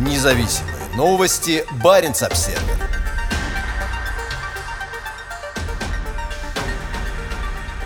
Независимые новости. Барин обсерва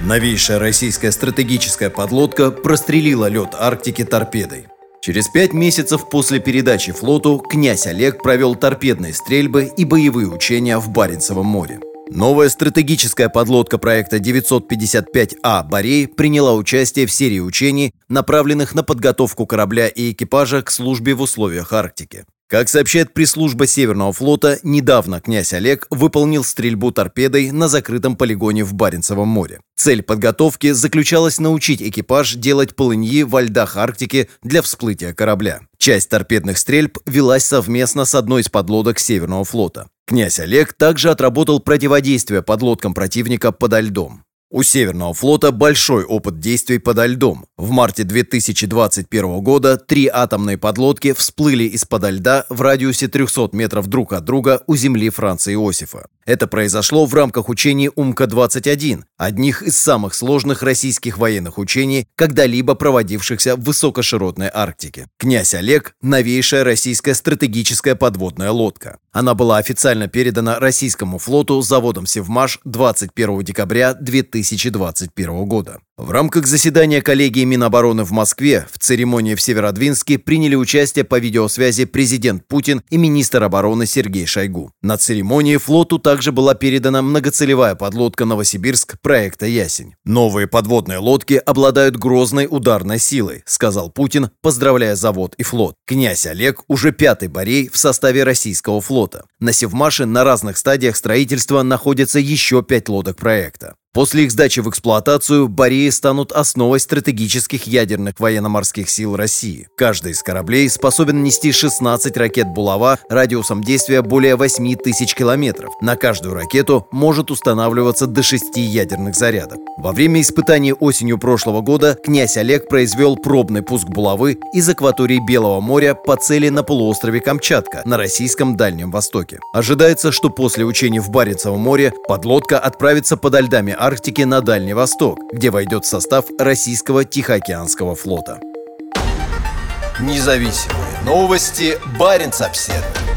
Новейшая российская стратегическая подлодка прострелила лед Арктики торпедой. Через пять месяцев после передачи флоту князь Олег провел торпедные стрельбы и боевые учения в Баренцевом море. Новая стратегическая подлодка проекта 955А «Борей» приняла участие в серии учений, направленных на подготовку корабля и экипажа к службе в условиях Арктики. Как сообщает пресс-служба Северного флота, недавно князь Олег выполнил стрельбу торпедой на закрытом полигоне в Баренцевом море. Цель подготовки заключалась научить экипаж делать полыньи во льдах Арктики для всплытия корабля. Часть торпедных стрельб велась совместно с одной из подлодок Северного флота. Князь Олег также отработал противодействие подлодкам противника подо льдом. У Северного флота большой опыт действий подо льдом. В марте 2021 года три атомные подлодки всплыли из-под льда в радиусе 300 метров друг от друга у земли Франца Иосифа. Это произошло в рамках учений «Умка-21», одних из самых сложных российских военных учений, когда-либо проводившихся в высокоширотной Арктике. «Князь Олег» – новейшая российская стратегическая подводная лодка. Она была официально передана российскому флоту заводом «Севмаш» 21 декабря 2021 года. В рамках заседания коллегии Минобороны в Москве в церемонии в Северодвинске приняли участие по видеосвязи президент Путин и министр обороны Сергей Шойгу. На церемонии флоту также была передана многоцелевая подлодка «Новосибирск» проекта «Ясень». Новые подводные лодки обладают грозной ударной силой, сказал Путин, поздравляя завод и флот. Князь Олег уже пятый борей в составе российского флота. На Севмаше на разных стадиях строительства находятся еще пять лодок проекта. После их сдачи в эксплуатацию Бореи станут основой стратегических ядерных военно-морских сил России. Каждый из кораблей способен нести 16 ракет «Булава» радиусом действия более 8 тысяч километров. На каждую ракету может устанавливаться до 6 ядерных зарядов. Во время испытаний осенью прошлого года князь Олег произвел пробный пуск «Булавы» из акватории Белого моря по цели на полуострове Камчатка на российском Дальнем Востоке. Ожидается, что после учений в Баренцевом море подлодка отправится подо льдами Арктики на Дальний Восток, где войдет в состав российского Тихоокеанского флота. Независимые новости. Барин обседный.